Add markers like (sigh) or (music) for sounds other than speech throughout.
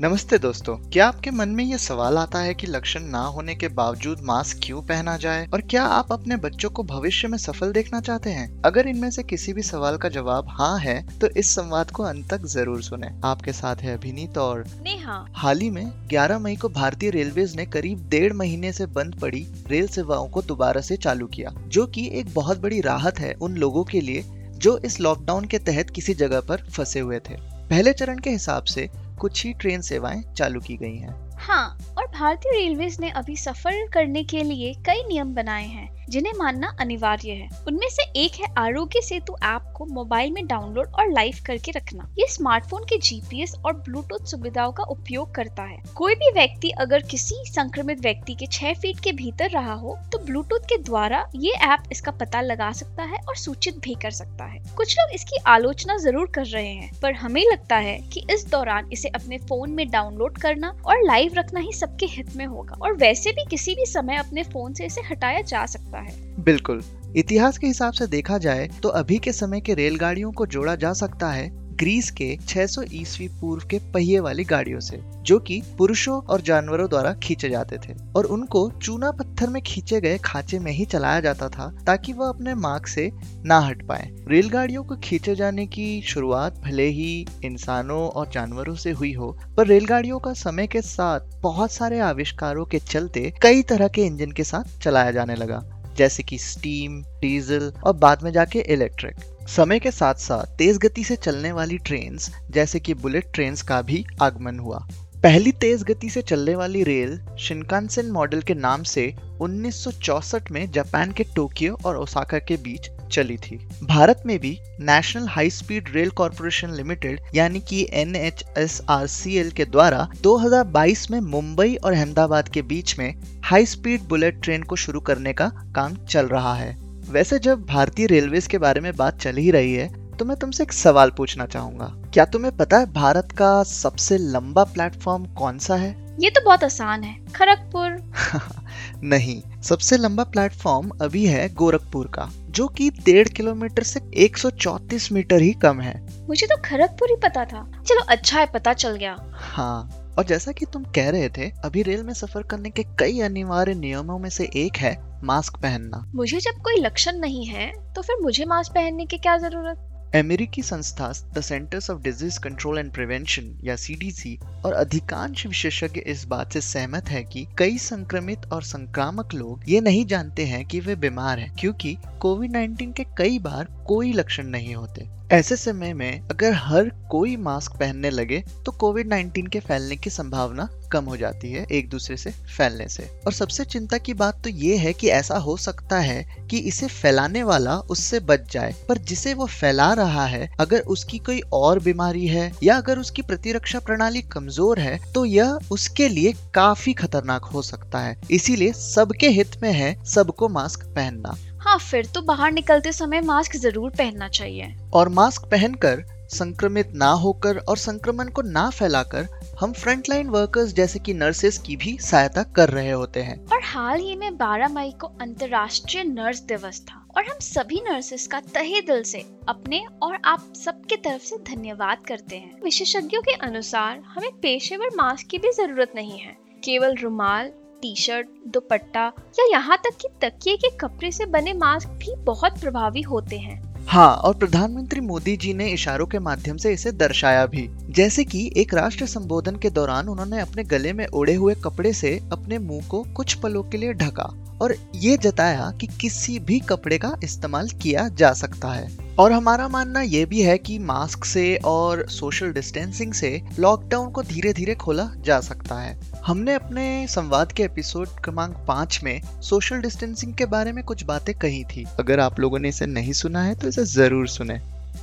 नमस्ते दोस्तों क्या आपके मन में ये सवाल आता है कि लक्षण ना होने के बावजूद मास्क क्यों पहना जाए? और क्या आप अपने बच्चों को भविष्य में सफल देखना चाहते हैं? अगर इनमें से किसी भी सवाल का जवाब हाँ है तो इस संवाद को अंत तक ज़रूर सुने। आपके साथ है अभिनीत और नेहा। हाल ही में 11 मई को भारतीय रेलवे ने करीब डेढ़ महीने ऐसी बंद पड़ी रेल सेवाओं को दोबारा से चालू किया जो की एक बहुत बड़ी राहत है उन लोगों के लिए जो इस लॉकडाउन के तहत किसी जगह पर फंसे हुए थे। पहले चरण के हिसाब से कुछ ही ट्रेन सेवाएँ चालू की गई हैं। हाँ भारतीय रेलवे ने अभी सफ़र करने के लिए कई नियम बनाए हैं, जिन्हें मानना अनिवार्य है। उनमें से एक है आरोग्य सेतु ऐप को मोबाइल में डाउनलोड और लाइव करके रखना। ये स्मार्टफ़ोन के जीपीएस और ब्लूटूथ सुविधाओं का उपयोग करता है। कोई भी व्यक्ति अगर किसी संक्रमित व्यक्ति के छह फीट के भीतर रहा हो तो ब्लूटूथ के द्वारा ये ऐप इसका पता लगा सकता है और सूचित भी कर सकता है। कुछ लोग इसकी आलोचना ज़रूर कर रहे हैं, पर हमें लगता है कि इस दौरान इसे अपने फ़ोन में डाउनलोड करना और लाइव रखना ही सबके हित में होगा। और वैसे भी किसी भी समय अपने फ़ोन से इसे हटाया जा सकता है। बिल्कुल। इतिहास के हिसाब से देखा जाए तो अभी के समय के रेलगाड़ियों को जोड़ा जा सकता है। ग्रीस के 600 ईस्वी पूर्व के पहिए वाली गाड़ियों से, जो कि पुरुषों और जानवरों द्वारा खींचे जाते थे। और उनको चूना पत्थर में खींचे गए खांचे में ही चलाया जाता था, ताकि वह अपने मार्ग से ना हट पाए। रेलगाड़ियों को खींचे जाने की शुरुआत भले ही इंसानों और जानवरों से हुई हो, पर रेलगाड़ियों का समय के साथ बहुत सारे आविष्कारों के चलते कई तरह के इंजन के साथ चलाया जाने लगा। जैसे कि स्टीम डीजल और बाद में जाके इलेक्ट्रिक समय के साथ साथ तेज गति से चलने वाली ट्रेन जैसे कि बुलेट ट्रेन का भी आगमन हुआ. पहली तेज गति से चलने वाली रेल शिनकानसेन मॉडल के नाम से 1964 में जापान के टोक्यो और ओसाका के बीच चली थी। भारत में भी national high speed rail corporation limited यानी कि NHSRCL के द्वारा 2022 में मुंबई और अहमदाबाद के बीच में हाई स्पीड बुलेट ट्रेन को शुरू करने का काम चल रहा है। वैसे जब भारतीय रेलवे के बारे में बात चल ही रही है तो मैं तुमसे एक सवाल पूछना चाहूँगा। क्या तुम्हें पता है भारत का सबसे लंबा प्लेटफॉर्म कौन सा है? ये तो बहुत आसान है खड़गपुर। (laughs) नहीं सबसे लंबा प्लेटफॉर्म अभी है गोरखपुर का। जो कि डेढ़ किलोमीटर से 134 मीटर ही कम है। मुझे तो खड़गपुर ही पता था। चलो अच्छा है पता चल गया। हाँ और जैसा कि तुम कह रहे थे अभी रेल में सफ़र करने के कई अनिवार्य नियमों में से एक है मास्क पहनना। मुझे जब कोई लक्षण नहीं है तो फिर मुझे मास्क पहनने की क्या ज़रूरत? अमेरिकी संस्था the Centers of Disease Control and Prevention या सीडीसी और अधिकांश विशेषज्ञ इस बात से सहमत है कि कई संक्रमित और संक्रामक लोग ये नहीं जानते हैं कि वे बीमार हैं, क्योंकि कोविड 19 के कई बार कोई लक्षण नहीं होते। ऐसे समय में अगर हर कोई मास्क पहनने लगे तो कोविड 19 के फैलने की संभावना कम हो जाती है एक दूसरे से फैलने से। और सबसे चिंता की बात तो ये है कि ऐसा हो सकता है कि इसे फैलाने वाला उससे बच जाए पर जिसे वो फैला रहा है अगर उसकी कोई और बीमारी है या अगर उसकी प्रतिरक्षा प्रणाली कमज़ोर है तो यह उसके लिए काफ़ी खतरनाक हो सकता है। इसीलिए सबके हित में है सबको मास्क पहनना। हाँ फिर तो बाहर निकलते समय मास्क ज़रूर पहनना चाहिए। और मास्क पहनकर संक्रमित ना होकर और संक्रमण को ना फैलाकर हम फ्रंटलाइन वर्कर्स जैसे कि नर्सेस की भी सहायता कर रहे होते हैं। और हाल ही में 12 मई को अंतर्राष्ट्रीय नर्स दिवस था और हम सभी नर्सेस का तहे दिल से अपने और आप सबके तरफ़ से धन्यवाद करते हैं। विशेषज्ञों के अनुसार हमें पेशेवर मास्क की भी ज़रूरत नहीं है। केवल रुमाल टी शर्ट दुपट्टा या यहाँ तक कि तकिए के कपड़े से बने मास्क भी बहुत प्रभावी होते हैं। हाँ और प्रधानमंत्री मोदी जी ने इशारों के माध्यम से इसे दर्शाया भी। जैसे कि एक राष्ट्र संबोधन के दौरान उन्होंने अपने गले में ओढ़े हुए कपड़े से अपने मुँह को कुछ पलों के लिए ढका और ये जताया कि किसी भी कपड़े का इस्तेमाल किया जा सकता है। और हमारा मानना ये भी है कि मास्क से और सोशल डिस्टेंसिंग से लॉकडाउन को धीरे धीरे खोला जा सकता है। हमने अपने संवाद के एपिसोड क्रमांक पाँच में सोशल डिस्टेंसिंग के बारे में कुछ बातें कही थी। अगर आप लोगों ने इसे नहीं सुना है तो इसे ज़रूर सुने।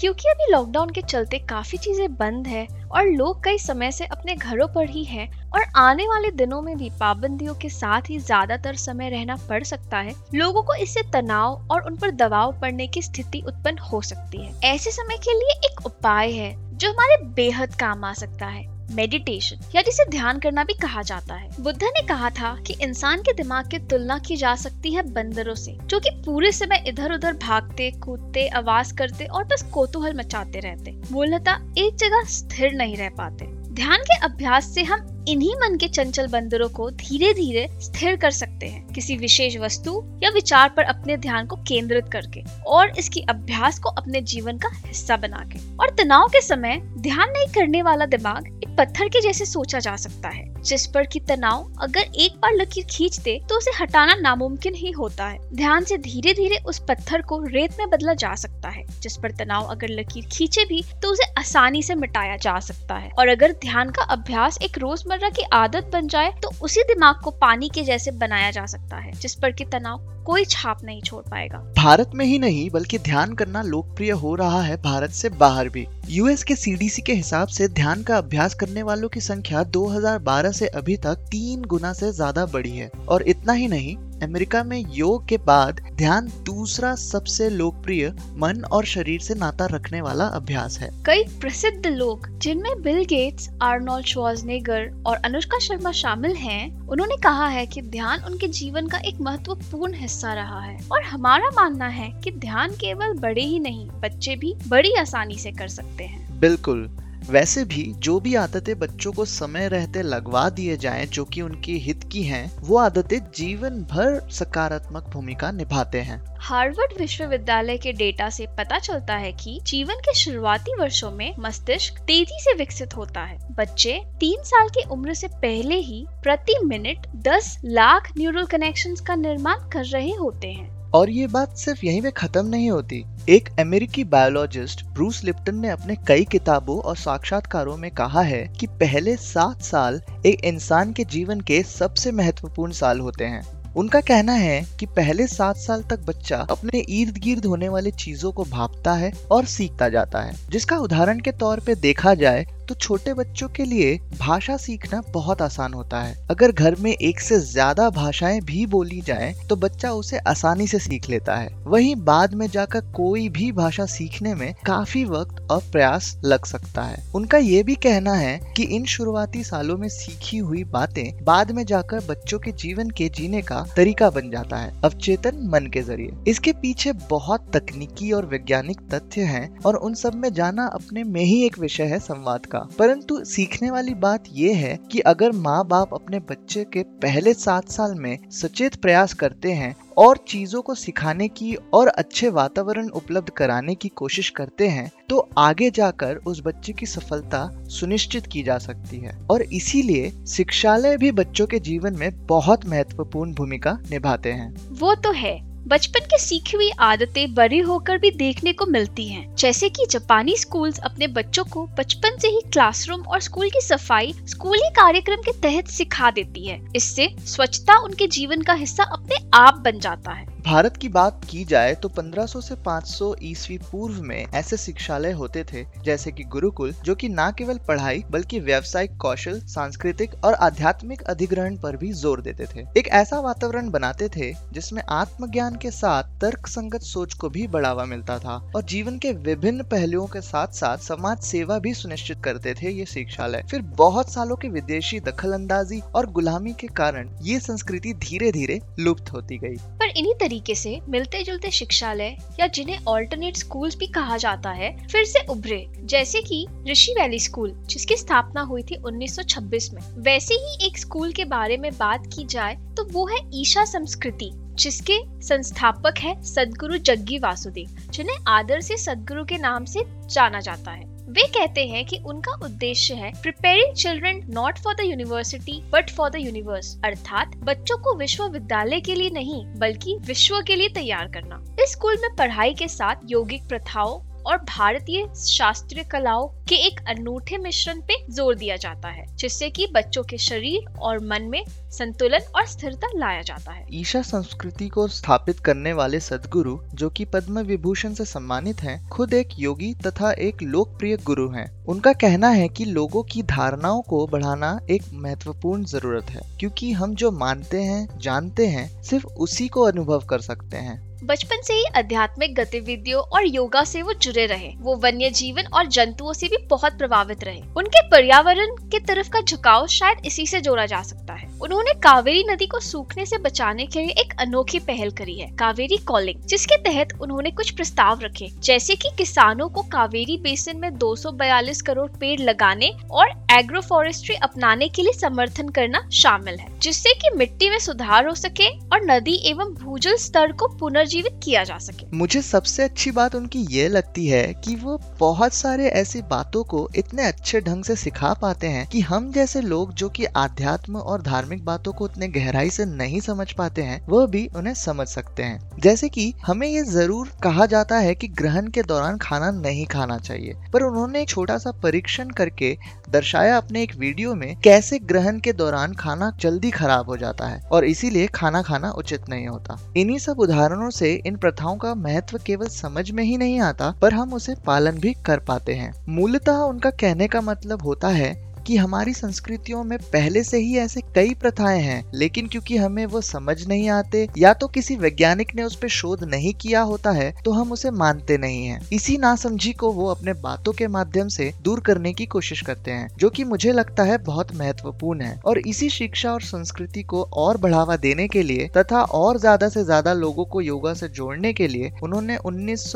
क्योंकि अभी लॉकडाउन के चलते काफ़ी चीज़ें बंद है और लोग कई समय से अपने घरों पर ही हैं और आने वाले दिनों में भी पाबंदियों के साथ ही ज़्यादातर समय रहना पड़ सकता है। लोगों को इससे तनाव और उन पर दबाव पड़ने की स्थिति उत्पन्न हो सकती है। ऐसे समय के लिए एक उपाय है जो हमारे बेहद काम आ सकता है। मेडिटेशन या जिसे ध्यान करना भी कहा जाता है। बुद्ध ने कहा था कि इंसान के दिमाग की तुलना की जा सकती है बंदरों से, जो कि पूरे समय इधर उधर भागते, कूदते, आवाज़ करते और बस कोतूहल मचाते रहते। मूलता एक जगह स्थिर नहीं रह पाते। ध्यान के अभ्यास से हम इन्हीं मन के चंचल बंदरों को धीरे धीरे स्थिर कर सकते हैं किसी विशेष वस्तु या विचार पर अपने ध्यान को केंद्रित करके और इसकी अभ्यास को अपने जीवन का हिस्सा बना के और तनाव के समय ध्यान नहीं करने वाला दिमाग एक पत्थर के जैसे सोचा जा सकता है, जिस पर की तनाव अगर एक बार लकीर खींच दे तो उसे हटाना नामुमकिन ही होता है। ध्यान से धीरे धीरे उस पत्थर को रेत में बदला जा सकता है, जिस पर तनाव अगर लकीर खींचे भी तो उसे आसानी से मिटाया जा सकता है। और अगर ध्यान का अभ्यास एक रोज़मर्रा की आदत बन जाए तो उसी दिमाग को पानी के जैसे बनाया जा सकता है, जिस पर की तनाव कोई छाप नहीं छोड़ पाएगा। भारत में ही नहीं, बल्कि ध्यान करना लोकप्रिय हो रहा है भारत से बाहर भी। यूएस के सीडीसी के हिसाब से ध्यान का अभ्यास करने वालों की संख्या 2012 से अभी तक तीन गुना से ज़्यादा बढ़ी है। और इतना ही नहीं अमेरिका में योग के बाद ध्यान दूसरा सबसे लोकप्रिय मन और शरीर से नाता रखने वाला अभ्यास है। कई प्रसिद्ध लोग जिनमें बिल गेट्स आर्नोल्ड श्वाजनेगर और अनुष्का शर्मा शामिल हैं, उन्होंने कहा है कि ध्यान उनके जीवन का एक महत्वपूर्ण हिस्सा रहा है। और हमारा मानना है कि ध्यान केवल बड़े ही नहीं बच्चे भी बड़ी आसानी से कर सकते हैं। बिल्कुल। वैसे भी जो भी आदतें बच्चों को समय रहते लगवा दिए जाएँ जो कि उनके हित की हैं, वो आदतें जीवन भर सकारात्मक भूमिका निभाते हैं। हार्वर्ड विश्वविद्यालय के डेटा से पता चलता है कि जीवन के शुरुआती वर्षों में मस्तिष्क तेज़ी से विकसित होता है। बच्चे तीन साल की उम्र से पहले ही प्रति मिनट 10 लाख न्यूरल कनेक्शन का निर्माण कर रहे होते हैं। और ये बात सिर्फ़ यहीं पे खत्म नहीं होती। एक अमेरिकी बायोलॉजिस्ट ब्रूस लिप्टन ने अपने कई किताबों और साक्षात्कारों में कहा है कि पहले सात साल एक इंसान के जीवन के सबसे महत्वपूर्ण साल होते हैं। उनका कहना है कि पहले सात साल तक बच्चा अपने इर्द गिर्द होने वाली चीज़ों को भापता है और सीखता जाता है, जिसका उदाहरण के तौर पे देखा जाए तो छोटे बच्चों के लिए भाषा सीखना बहुत आसान होता है। अगर घर में एक से ज़्यादा भाषाएँ भी बोली जाएँ, तो बच्चा उसे आसानी से सीख लेता है। वहीं बाद में जाकर कोई भी भाषा सीखने में काफ़ी वक्त और प्रयास लग सकता है। उनका ये भी कहना है कि इन शुरुआती सालों में सीखी हुई बातें बाद में जाकर बच्चों के जीवन के जीने का तरीका बन जाता है अवचेतन मन के ज़रिए। इसके पीछे बहुत तकनीकी और वैज्ञानिक तथ्य हैं और उन सब में जाना अपने में ही एक विषय है संवाद का। का। परंतु सीखने वाली बात यह है कि अगर माँ बाप अपने बच्चे के पहले सात साल में सचेत प्रयास करते हैं और चीज़ों को सिखाने की और अच्छे वातावरण उपलब्ध कराने की कोशिश करते हैं तो आगे जाकर उस बच्चे की सफलता सुनिश्चित की जा सकती है। और इसीलिए शिक्षालय भी बच्चों के जीवन में बहुत महत्वपूर्ण भूमिका निभाते हैं। वो तो है। बचपन की सीखी हुई आदतें बड़ी होकर भी देखने को मिलती हैं, जैसे कि जापानी स्कूल्स अपने बच्चों को बचपन से ही क्लासरूम और स्कूल की सफ़ाई स्कूली कार्यक्रम के तहत सिखा देती है। इससे स्वच्छता उनके जीवन का हिस्सा अपने आप बन जाता है। भारत की बात की जाए तो 1500 से 500 ईस्वी पूर्व में ऐसे शिक्षालय होते थे, जैसे कि गुरुकुल, जो कि न केवल पढ़ाई, बल्कि व्यवसायिक कौशल, सांस्कृतिक और आध्यात्मिक अधिग्रहण पर भी ज़ोर देते थे। एक ऐसा वातावरण बनाते थे, जिसमें आत्मज्ञान के साथ तर्क संगत सोच को भी बढ़ावा मिलता था और जीवन के विभिन्न पहलुओं के साथ साथ समाज सेवा भी सुनिश्चित करते थे ये शिक्षालय। फिर बहुत सालों के विदेशी दखल अंदाजी और गुलामी के कारण ये संस्कृति धीरे धीरे लुप्त होती गई पर इन्हीं तरीके से मिलते जुलते शिक्षालय या जिन्हें ऑल्टरनेट स्कूल्स भी कहा जाता है, फिर से उभरे। जैसे कि ऋषि वैली स्कूल, जिसकी स्थापना हुई थी 1926 में। वैसे ही एक स्कूल के बारे में बात की जाए तो वो है ईशा संस्कृति, जिसके संस्थापक है सदगुरु जग्गी वासुदेव, जिन्हें आदर से सदगुरु के नाम से जाना जाता है। वे कहते हैं कि उनका उद्देश्य है preparing children not for the university but for the universe अर्थात बच्चों को विश्वविद्यालय के लिए नहीं, बल्कि विश्व के लिए तैयार करना। इस स्कूल में पढ़ाई के साथ यौगिक प्रथाओं और भारतीय शास्त्रीय कलाओं के एक अनूठे मिश्रण पे ज़ोर दिया जाता है जिससे कि बच्चों के शरीर और मन में संतुलन और स्थिरता लाया जाता है ईशा संस्कृति को स्थापित करने वाले सदगुरु जो कि पद्म विभूषण से सम्मानित हैं, खुद एक योगी तथा एक लोकप्रिय गुरु हैं। उनका कहना है कि लोगों की धारणाओं को बढ़ाना एक महत्वपूर्ण ज़रूरत है क्योंकि हम जो मानते हैं जानते हैं सिर्फ़ उसी को अनुभव कर सकते हैं बचपन से ही आध्यात्मिक गतिविधियों और योगा से वो जुड़े रहे। वो वन्य जीवन और जंतुओं से भी बहुत प्रभावित रहे। उनके पर्यावरण के तरफ़ का झुकाव शायद इसी से जोड़ा जा सकता है। उन्होंने कावेरी नदी को सूखने से बचाने के लिए एक अनोखी पहल करी है, कावेरी कॉलिंग, जिसके तहत उन्होंने कुछ प्रस्ताव रखे, जैसे कि किसानों को कावेरी बेसिन में 242 करोड़ पेड़ लगाने और एग्रो फॉरेस्ट्री अपनाने के लिए समर्थन करना शामिल है, जिससे की मिट्टी में सुधार हो सके और नदी एवं भूजल स्तर को पुनर्जीवित किया जा सके। मुझे सबसे अच्छी बात उनकी ये लगती है कि वो बहुत सारे ऐसी बातों को इतने अच्छे ढंग से सिखा पाते हैं कि हम जैसे लोग जो कि आध्यात्म और धार्मिक बातों को उतने गहराई से नहीं समझ पाते हैं वह भी उन्हें समझ सकते हैं। जैसे कि हमें ये ज़रूर कहा जाता है कि ग्रहण के दौरान खाना नहीं खाना चाहिए, पर उन्होंने एक छोटा सा परीक्षण करके दर्शाया अपने एक वीडियो में कैसे ग्रहण के दौरान खाना जल्दी खराब हो जाता है, और इसीलिए खाना खाना उचित नहीं होता। इन्हीं सब उदाहरणों से इन प्रथाओं का महत्व केवल समझ में ही नहीं आता, पर हम उसे पालन भी कर पाते हैं। मूलतः उनका कहने का मतलब होता है कि हमारी संस्कृतियों में पहले से ही ऐसे कई प्रथाएँ हैं, लेकिन क्योंकि हमें वो समझ नहीं आते, या तो किसी वैज्ञानिक ने उस पर शोध नहीं किया होता है तो हम उसे मानते नहीं हैं। इसी नासमझी को वो अपने बातों के माध्यम से दूर करने की कोशिश करते हैं, जो कि मुझे लगता है बहुत महत्वपूर्ण है। और इसी शिक्षा और संस्कृति को और बढ़ावा देने के लिए तथा और ज़्यादा से ज़्यादा लोगों को योगा से जोड़ने के लिए उन्होंने उन्नीस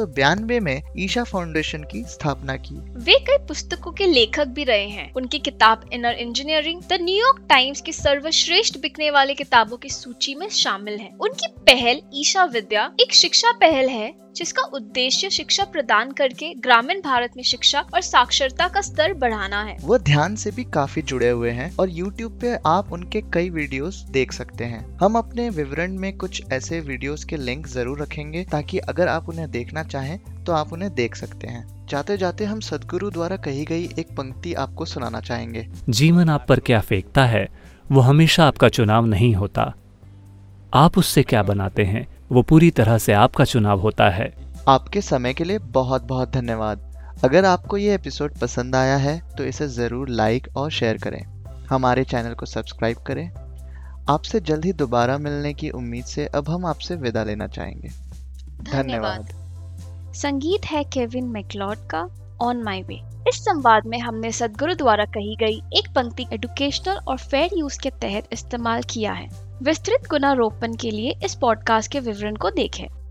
में ईशा फाउंडेशन की स्थापना की। वे कई पुस्तकों के लेखक भी रहे हैं। उनकी किताब Inner Engineering the New York Times की सर्वश्रेष्ठ बिकने वाली किताबों की सूची में शामिल है। उनकी पहल ईशा विद्या एक शिक्षा पहल है, जिसका उद्देश्य शिक्षा प्रदान करके ग्रामीण भारत में शिक्षा और साक्षरता का स्तर बढ़ाना है। वो ध्यान से भी काफ़ी जुड़े हुए हैं और YouTube पे आप उनके कई वीडियोस देख सकते हैं। हम अपने विवरण में कुछ ऐसे वीडियोस के लिंक ज़रूर रखेंगे ताकि अगर आप उन्हें देखना चाहें तो आप उन्हें देख सकते हैं। जाते जाते हम सदगुरु द्वारा कही गई एक पंक्ति आपको सुनाना चाहेंगे। जीवन आप पर क्या फेंकता है वो हमेशा आपका चुनाव नहीं होता। आप उससे क्या बनाते हैं वो पूरी तरह से आपका चुनाव होता है। आपके समय के लिए बहुत बहुत धन्यवाद। अगर आपको ये एपिसोड पसंद आया है तो इसे ज़रूर लाइक और शेयर करें। हमारे चैनल को सब्सक्राइब करें। आपसे जल्द ही दोबारा मिलने की उम्मीद से अब हम आपसे विदा लेना चाहेंगे। धन्यवाद। संगीत है केविन मैकलॉड का ऑन माई वे इस संवाद में हमने सदगुरु द्वारा कही गई एक पंक्ति एडुकेशनल और फेयर यूज़ के तहत इस्तेमाल किया है। विस्तृत गुना रोपण के लिए इस पॉडकास्ट के विवरण को देखें।